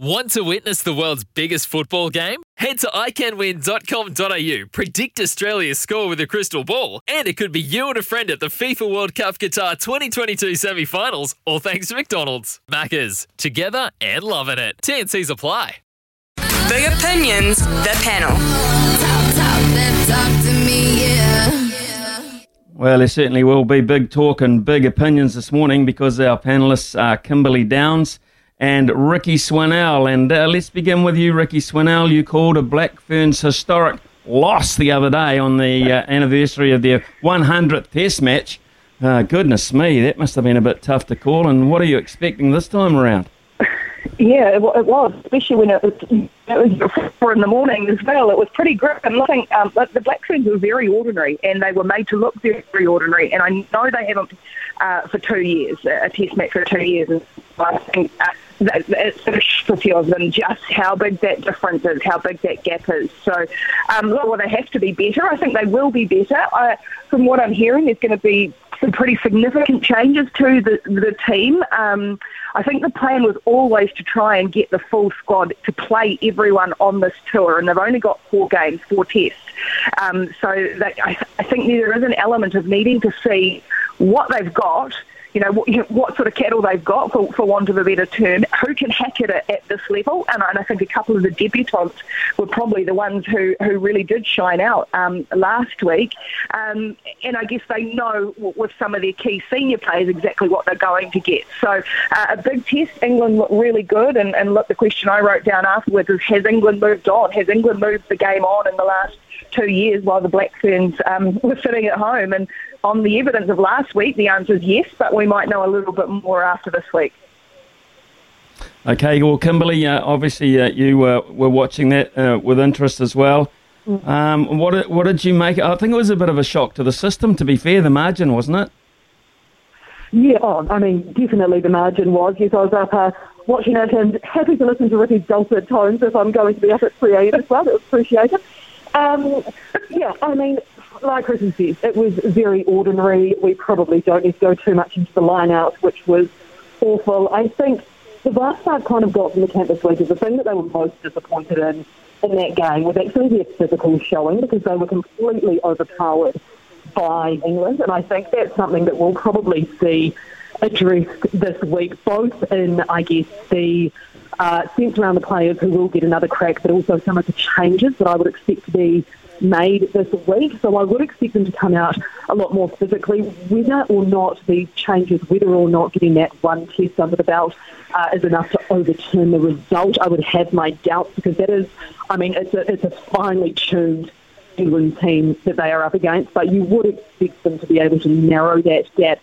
Want to witness the world's biggest football game? Head to iCanWin.com.au, predict Australia's score with a crystal ball, and it could be you and a friend at the FIFA World Cup Qatar 2022 semi finals, all thanks to McDonald's. Maccas, together and loving it. TNC's apply. Big opinions, the panel. Well, there certainly will be big talk and big opinions this morning because our panelists are Kimberlee Downs and Rikki Swannell. And uh, let's begin with you, Rikki Swannell. You called a Black Ferns historic loss the other day on the uh, anniversary of their 100th Test match. Uh, goodness me, that must have been a bit tough to call. And what are you expecting this time around? Yeah, it, it was, especially when it was, it was four in the morning as well. It was pretty grim. And looking, um, the Black Ferns were very ordinary, and they were made to look very ordinary. And I know they haven't uh, for two years, a test match for two years. And I think uh, that, it's sort of of them just how big that difference is, how big that gap is. So, um, well, they have to be better. I think they will be better. I, from what I'm hearing, there's going to be some pretty significant changes to the, the team. Um, I think the plan was always to try and get the full squad to play everyone on this tour, and they've only got four games, four tests. Um, so that, I, I think there is an element of needing to see what they've got you know, what, you know, what sort of cattle they've got, for, for want of a better term, who can hack it at, at this level. And, and, I think a couple of the debutants were probably the ones who, who really did shine out um, last week. Um, and I guess they know with some of their key senior players exactly what they're going to get. So uh, a big test. England looked really good. And, and look, the question I wrote down afterwards is, has England moved on? Has England moved the game on in the last two years while the Black Ferns um, were sitting at home? And on the evidence of last week, the answer is yes, but we might know a little bit more after this week. Okay, well, Kimberlee, uh, obviously uh, you uh, were watching that uh, with interest as well. Mm. Um, what, what did you make? I think it was a bit of a shock to the system, to be fair, the margin, wasn't it? Yeah, oh, I mean, definitely the margin was. Yes, I was up uh, watching it and happy to listen to Rikki's dulcet tones if I'm going to be up at 3 a.m. as well. That was appreciated. Um, yeah, I mean, like Chris says, it was very ordinary. We probably don't need to go too much into the line out, which was awful. I think the vast part kind of got from the camp this week is the thing that they were most disappointed in in that game was actually their physical showing because they were completely overpowered by England. And I think that's something that we'll probably see addressed this week, both in, I guess, the uh, sense around the players who will get another crack, but also some of the changes that I would expect to be made this week. So I would expect them to come out a lot more physically. Whether or not these changes, whether or not getting that one test under the belt uh, is enough to overturn the result, I would have my doubts because that is, I mean, it's a, it's a finely tuned England team that they are up against, but you would expect them to be able to narrow that gap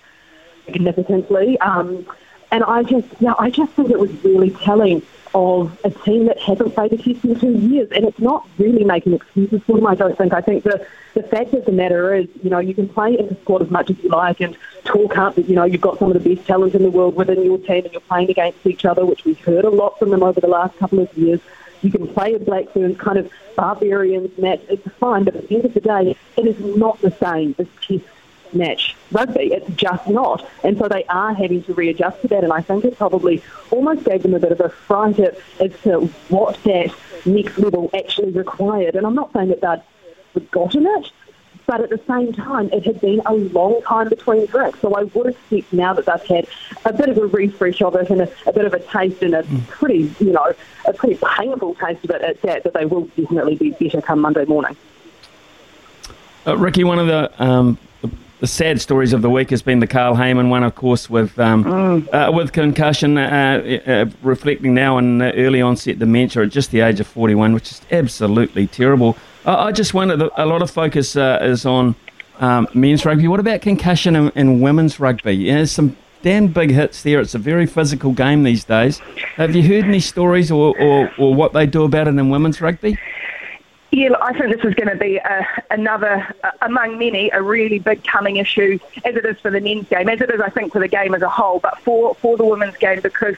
significantly. Um, and I just, yeah, I just think it was really telling of a team that hasn't played a test in two years, and it's not really making excuses for them. I don't think. I think the the fact of the matter is, you know, you can play in the squad as much as you like and talk up that you know you've got some of the best talent in the world within your team, and you're playing against each other, which we've heard a lot from them over the last couple of years. You can play a Black Ferns kind of barbarians match. It's fine, but at the end of the day, it is not the same as test match rugby. It's just not. And so they are having to readjust to that. And I think it probably almost gave them a bit of a fright as to what that next level actually required. And I'm not saying that they'd forgotten it, but at the same time, it had been a long time between drinks. So I would expect now that they've had a bit of a refresh of it and a, a bit of a taste and a mm. pretty, you know, a pretty painful taste of it at that, that they will definitely be better come Monday morning. Uh, Rikki, one of the um, the sad stories of the week has been the Carl Hayman one, of course, with um, mm. uh, with concussion, uh, uh, reflecting now on early onset dementia at just the age of 41, which is absolutely terrible. I just wonder, a lot of focus uh, is on um, men's rugby. What about concussion in, in women's rugby? Yeah, there's some damn big hits there. It's a very physical game these days. Have you heard any stories or, or, or what they do about it in women's rugby? Yeah, I think this is going to be a, another, uh, among many, a really big coming issue, as it is for the men's game, as it is, I think, for the game as a whole, but for, for the women's game because,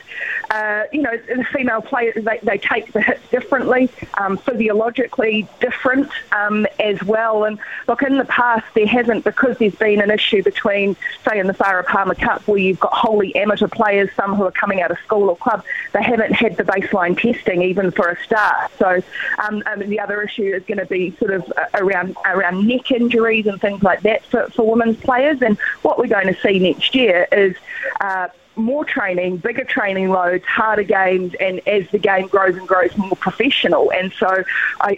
uh, you know, the female players, they, they take the hits differently, um, physiologically different um, as well. And look, in the past, there hasn't, because there's been an issue between, say, in the Farah Palmer Cup, where you've got wholly amateur players, some who are coming out of school or club, they haven't had the baseline testing even for a start. So um, the other issue issue is going to be sort of uh, around around neck injuries and things like that for, for women's players. And what we're going to see next year is uh, more training, bigger training loads, harder games, and as the game grows and grows, more professional. And so,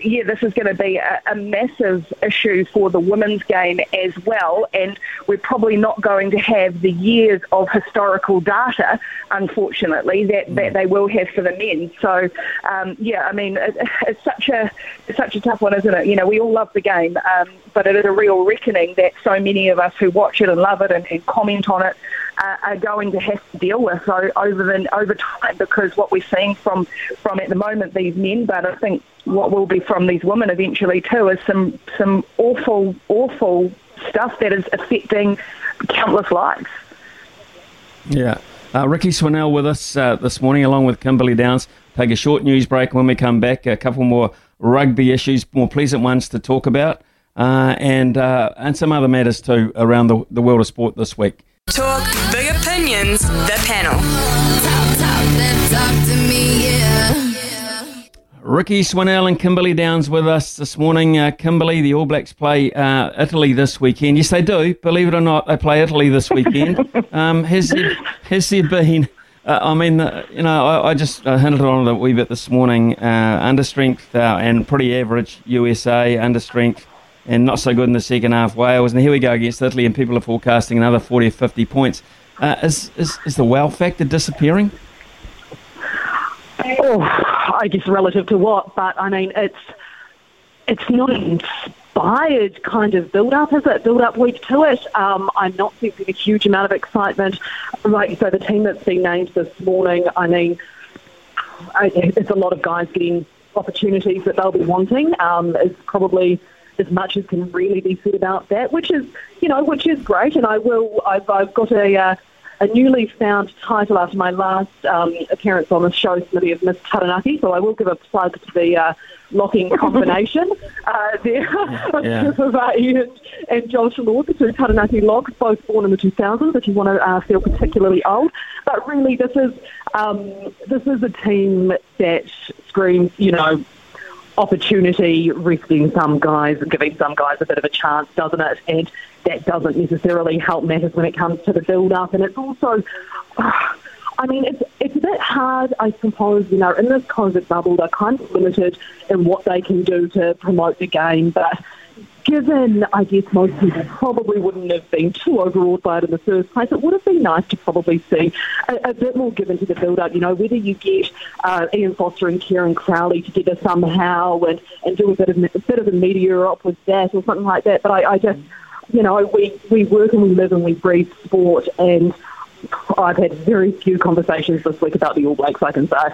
yeah, this is going to be a, a, massive issue for the women's game as well. And we're probably not going to have the years of historical data, unfortunately, that, that they will have for the men. So, um, yeah, I mean, it, it's such a it's such a tough one, isn't it? You know, we all love the game, um, but it is a real reckoning that so many of us who watch it and love it and, and comment on it uh, are going to have to deal with over the over time because what we're seeing from from at the moment these men, but I think what will be from these women eventually too is some some awful awful stuff that is affecting countless lives. Yeah. Uh, Rikki Swannell with us uh, this morning, along with Kimberlee Downs. Take a short news break. When we come back, a couple more rugby issues, more pleasant ones to talk about, uh, and uh, and some other matters too around the, the world of sport this week. Talk big opinions, the panel. Rikki Swannell and Kimberlee Downs with us this morning. Uh, Kimberlee, the All Blacks play uh, Italy this weekend. Yes, they do. Believe it or not, they play Italy this weekend. um, has, there, has there been, uh, I mean, uh, you know, I, I just hinted on it a wee bit this morning. Uh, under strength uh, and pretty average USA, under strength and not so good in the second half Wales. And here we go against Italy, and people are forecasting another 40 or 50 points. Uh, is, is, is the wow factor disappearing? Oh, I guess relative to what? But I mean, it's it's not an inspired kind of build up, is it? Build up week to it. Um, I'm not sensing a huge amount of excitement. Right, so, the team that's been named this morning. I mean, it's a lot of guys getting opportunities that they'll be wanting. Um, it's probably as much as can really be said about that, which is, you know, which is great. And I will, I've, I've got a, uh, a newly found title after my last um, appearance on the show, Smithy, of Miss Taranaki. So I will give a plug to the uh, locking combination uh, there yeah. of uh, Ian and Josh Lord, the two Taranaki locks, both born in the 2000s, if you want to uh, feel particularly old. But really, this is um, this is a team that screams, you know, opportunity, resting some guys giving some guys a bit of a chance, doesn't it? And that doesn't necessarily help matters when it comes to the build-up. And it's also, uh, I mean, it's it's a bit hard, I suppose. You know, in this COVID bubble, they're kind of limited in what they can do to promote the game, but given, I guess, most people probably wouldn't have been too overawed by it in the first place, it would have been nice to probably see a, a bit more given to the build-up. You know, whether you get uh, Ian Foster and Kieran Crowley together somehow and, and do a bit of a bit of a media op with that or something like that. But I, I just, you know, we, we work and we live and we breathe sport, and I've had very few conversations this week about the All Blacks, I can say.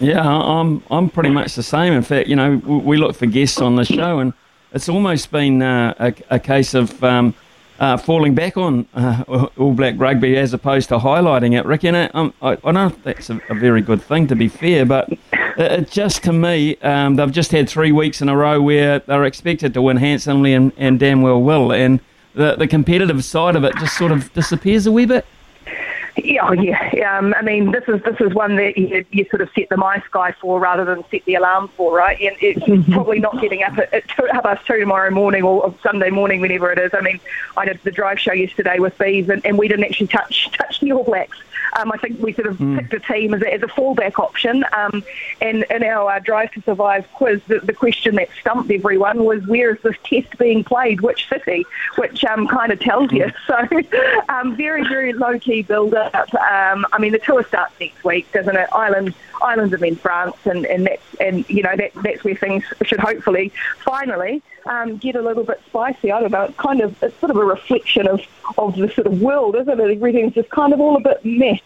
Yeah, I'm I'm pretty much the same. In fact, you know, we look for guests on the show, and it's almost been uh, a, a, case of um, uh, falling back on uh, All Black rugby as opposed to highlighting it. Rick, know, um, I, I, know that's a, a, very good thing, to be fair, but it, it just to me, um, they've just had three weeks in a row where they're expected to win handsomely and, and damn well will, and the, the competitive side of it just sort of disappears a wee bit. Yeah, oh, yeah. Um, I mean, this is this is one that you, you sort of set the MySky for rather than set the alarm for, right? And it's probably not getting up at, at two, half past two tomorrow morning or, or Sunday morning, whenever it is. I mean, I did the drive show yesterday with Bees, and, and we didn't actually touch touch the All Blacks. Um, I think we sort of mm. picked a team as a, as a fallback option. Um, and in our uh, Drive to Survive quiz, the, the, question that stumped everyone was where is this test being played, which city, which um, kind of tells you. So um, very, very low key build up. Um, I mean, the tour starts next week, doesn't it? Islands, islands are in France, and, and that's and you know that that's where things should hopefully finally um, get a little bit spicy. I don't know. It's kind of it's sort of a reflection of of the sort of world, isn't it? Everything's just kind of all a bit meh.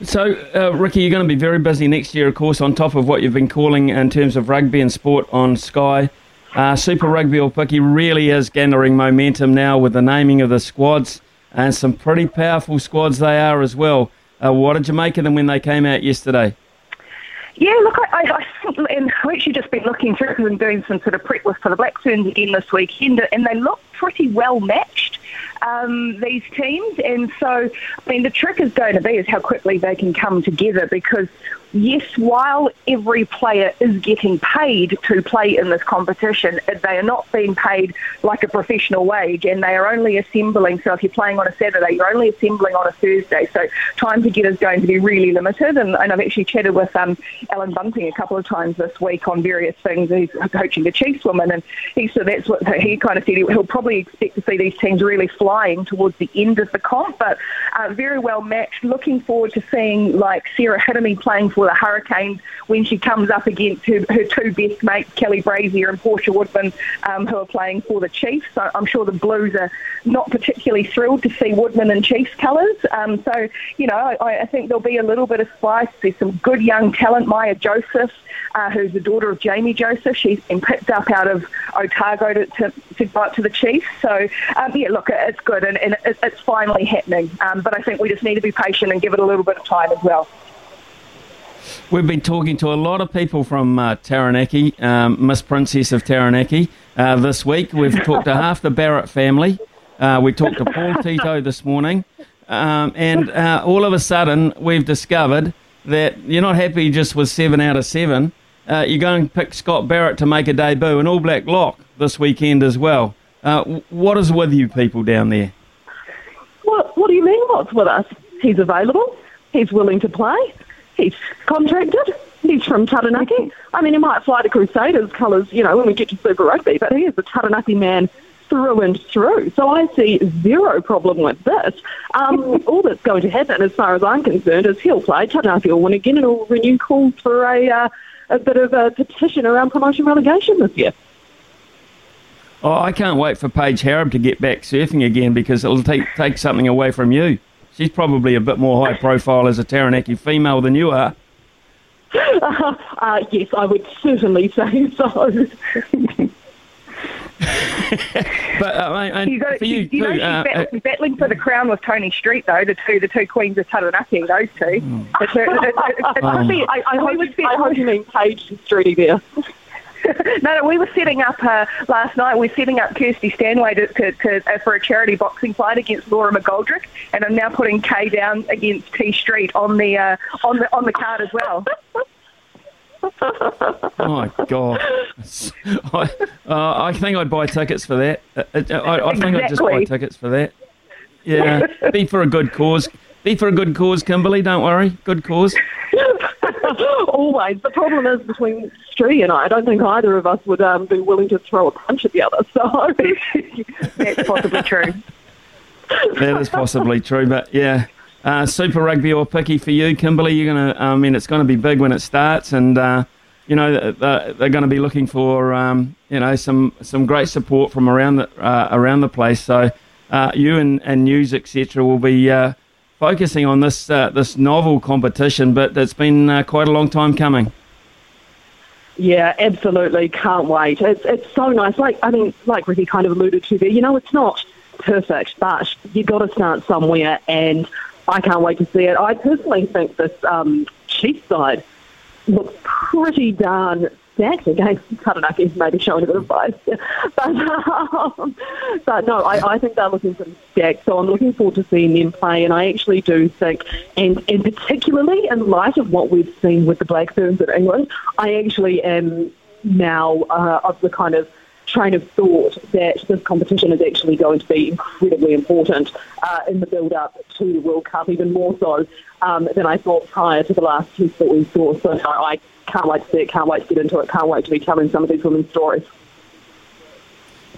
So, uh, Rikki, you're going to be very busy next year, of course, on top of what you've been calling in terms of rugby and sport on Sky. Uh, Super Rugby Aupiki really is gathering momentum now with the naming of the squads, and some pretty powerful squads they are as well. Uh, what did you make of them when they came out yesterday? Yeah, look, I, I, I think, and I've actually just been looking through and doing some sort of prep work for the Black Ferns again this weekend, and they look pretty well matched um, these teams. And so, I mean, the trick is going to be is how quickly they can come together because yes, while every player is getting paid to play in this competition, they are not being paid like a professional wage and they are only assembling. So if you're playing on a Saturday, you're only assembling on a Thursday. So time to get is going to be really limited. And, and I've actually chatted with um, Allan Bunting a couple of times this week on various things. He's coaching the Chiefs women and he said that's what he kind of said. He'll probably expect to see these teams really flying towards the end of the comp, but uh, very well matched. Looking forward to seeing like Sarah Hittamy playing for the Hurricanes when she comes up against her, her two best mates, Kelly Brazier and Portia Woodman, um, who are playing for the Chiefs. So I'm sure the Blues are not particularly thrilled to see Woodman in Chiefs colours. Um, so, you know, I, I, think there'll be a little bit of spice. There's some good young talent. Maia Joseph, uh, who's the daughter of Jamie Joseph, she's been picked up out of Otago to, to, to go to the Chiefs. So, um, yeah, look, it's good and, and it's finally happening. Um, but I think we just need to be patient and give it a little bit of time as well. We've been talking to a lot of people from uh, Taranaki, um, Miss Princess of Taranaki, uh, this week. We've talked to half the Barrett family. Uh, we talked to Paul Tito this morning. Um, and uh, all of a sudden, we've discovered that you're not happy just with seven out of seven. Uh, you're going to pick Scott Barrett to make a debut, an All Black lock this weekend as well. Uh, what is with you people down there? What, what do you mean, what's with us? He's available. He's willing to play. He's contracted. He's from Taranaki. I mean, he might fly to Crusaders colours, you know, when we get to Super Rugby, but he is a Taranaki man through and through. So I see zero problem with this. Um, all that's going to happen, as far as I'm concerned, is he'll play. Taranaki will win again, and it'll renew calls for a, uh, a bit of a petition around promotion relegation this year. Oh, I can't wait for Paige Hareb to get back surfing again because it'll take take something away from you. She's probably a bit more high profile as a Taranaki female than you are. Uh, uh, yes, I would certainly say so. but uh, and you got, for you, you, know, she's uh, battling, uh, battling for the crown with Toni Street, though. The two, the two queens of Taranaki, those two. Mm. It's, it's, it's, um, I, I, hope, I hope you mean Paige and Streety there. No, no, we were setting up uh, last night. We are setting up Kirsty Stanway to, to, to uh, for a charity boxing fight against Laura McGoldrick, and I'm now putting Kay down against T Street on the uh, on the on the card as well. oh my god! I, uh, I think I'd buy tickets for that. Uh, uh, I, I think exactly. I'd just buy tickets for that. Yeah, be for a good cause. Be for a good cause, Kimberlee. Don't worry, good cause. Always. The problem is between Stree and I, I don't think either of us would um, be willing to throw a punch at the other. So that's possibly true. That is possibly true, but yeah. Uh, Super Rugby Aupiki for you, Kimberlee. You're gonna. I mean, it's going to be big when it starts, and uh, you know they're, they're going to be looking for um, you know some some great support from around the uh, around the place. So uh, you and, and news etc. will be uh, focusing on this uh, this novel competition, but it's been uh, quite a long time coming. Yeah, absolutely. Can't wait. It's it's so nice. Like I mean, like Rikki kind of alluded to there. You know, it's not perfect, but you've got to start somewhere, and I can't wait to see it. I personally think this um, Chiefs side looks pretty darn don't know if he's maybe showing a bit of bias, but um, but no, I, I think they're looking pretty stacked. So I'm looking forward to seeing them play, and I actually do think, and and particularly in light of what we've seen with the Black Ferns in England, I actually am now uh, of the kind of train of thought that this competition is actually going to be incredibly important uh, in the build-up to the World Cup, even more so um, than I thought prior to the last test that we saw. So I can't wait to see it, can't wait to get into it, can't wait to be telling some of these women's stories.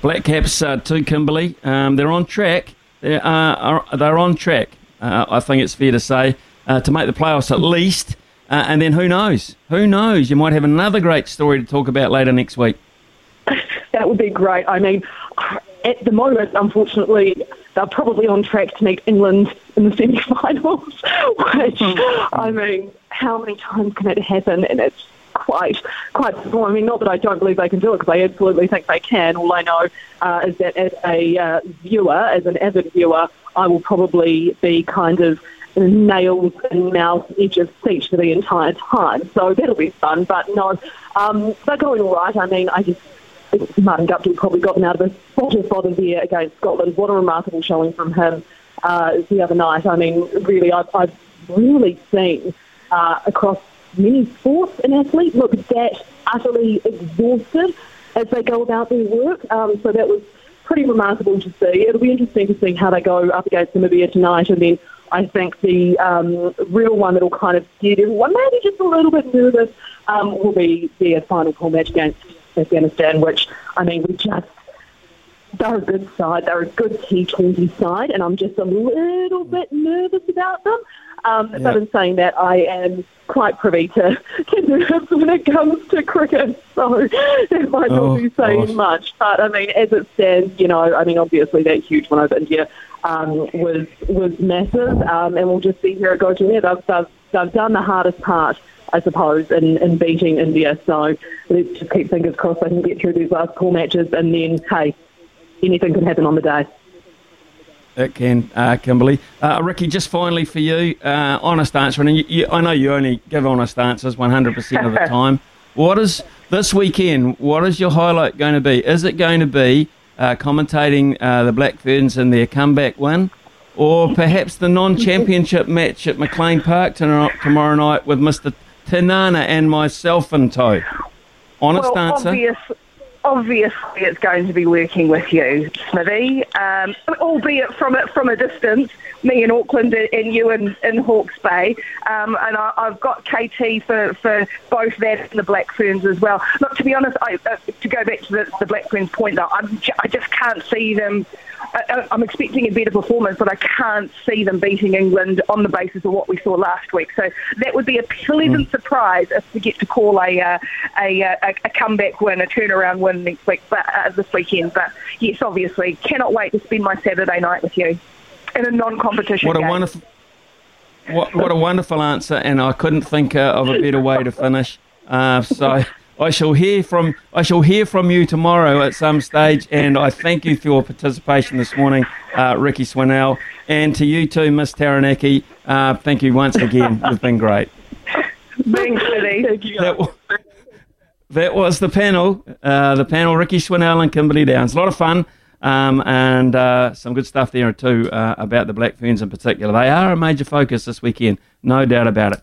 Black Caps uh, to Kimberlee, um, they're on track. They're, uh, they're on track, uh, I think it's fair to say, uh, to make the playoffs at least. Uh, and then who knows? Who knows? You might have another great story to talk about later next week. that would be great. I mean, at the moment, unfortunately, they're probably on track to meet England in the semi-finals. Which, I mean, how many times can it happen? And it's quite, quite. I mean, not that I don't believe they can do it, because I absolutely think they can. All I know uh, is that as a uh, viewer, as an avid viewer, I will probably be kind of nails and mouth edge of seat for the entire time. So that'll be fun. But no, um, they're going all right. I mean, I just Martin Guptill probably got them out of a spot of bother there against Scotland. What a remarkable showing from him uh, the other night. I mean, really, I've, I've really seen uh, across many sports an athlete look that utterly exhausted as they go about their work. Um, so that was pretty remarkable to see. It'll be interesting to see how they go up against Namibia tonight, and then I think the um, real one that'll kind of get everyone maybe just a little bit nervous um, will be their final call match against Afghanistan, which, I mean, we just, they're a good side. They're a good T20 side, and I'm just a little bit nervous about them. Um, yeah. But in saying that, I am quite privy to, to nerves when it comes to cricket, so that might not oh, be saying gosh. much. But I mean, as it stands, you know, I mean, obviously that huge one over India um, was was massive, um, and we'll just see where it goes from there. They've, they've, they've done the hardest part I suppose, in, in beating India. So let's just keep fingers crossed they can get through these last four matches, and then, hey, anything can happen on the day. It can, uh, Kimberlee. Uh, Rikki, just finally for you, uh, honest answer, and you, you, I know you only give honest answers 100% of the time. What is this weekend? What is your highlight going to be? Is it going to be uh, commentating uh, the Black Ferns in their comeback win, or perhaps the non-championship match at McLean Park tomorrow night with Mister Tinana and myself in tow. Honest well, answer. Obvious, obviously, it's going to be working with you, Smithy, um, albeit from a, from a distance. Me in Auckland and you in, in Hawke's Bay. Um, and I, have got KT for, for both that and the Black Ferns as well. Look, to be honest, I, uh, to go back to the, the Black Ferns point, though, I'm, I just can't see them I, am expecting a better performance, but I can't see them beating England on the basis of what we saw last week. So that would be a pleasant mm. surprise if we get to call a, uh, a, uh, a, a comeback win, a turnaround win next week, but, uh, this weekend. But yes, obviously, cannot wait to spend my Saturday night with you in a non-competition. What a game. wonderful. What, what a wonderful answer, and I couldn't think uh, of a better way to finish. Uh, so I shall hear from I shall hear from you tomorrow at some stage, and I thank you for your participation this morning, uh, Rikki Swannell, and to you too, Miss Taranaki. Uh, thank you once again. You've been great. Thanks, Billy. That, that was the panel. Uh, the panel: Rikki Swannell and Kimberlee Downs. A lot of fun. Um, and uh, some good stuff there too uh, about the Black Ferns in particular. They are a major focus this weekend, no doubt about it.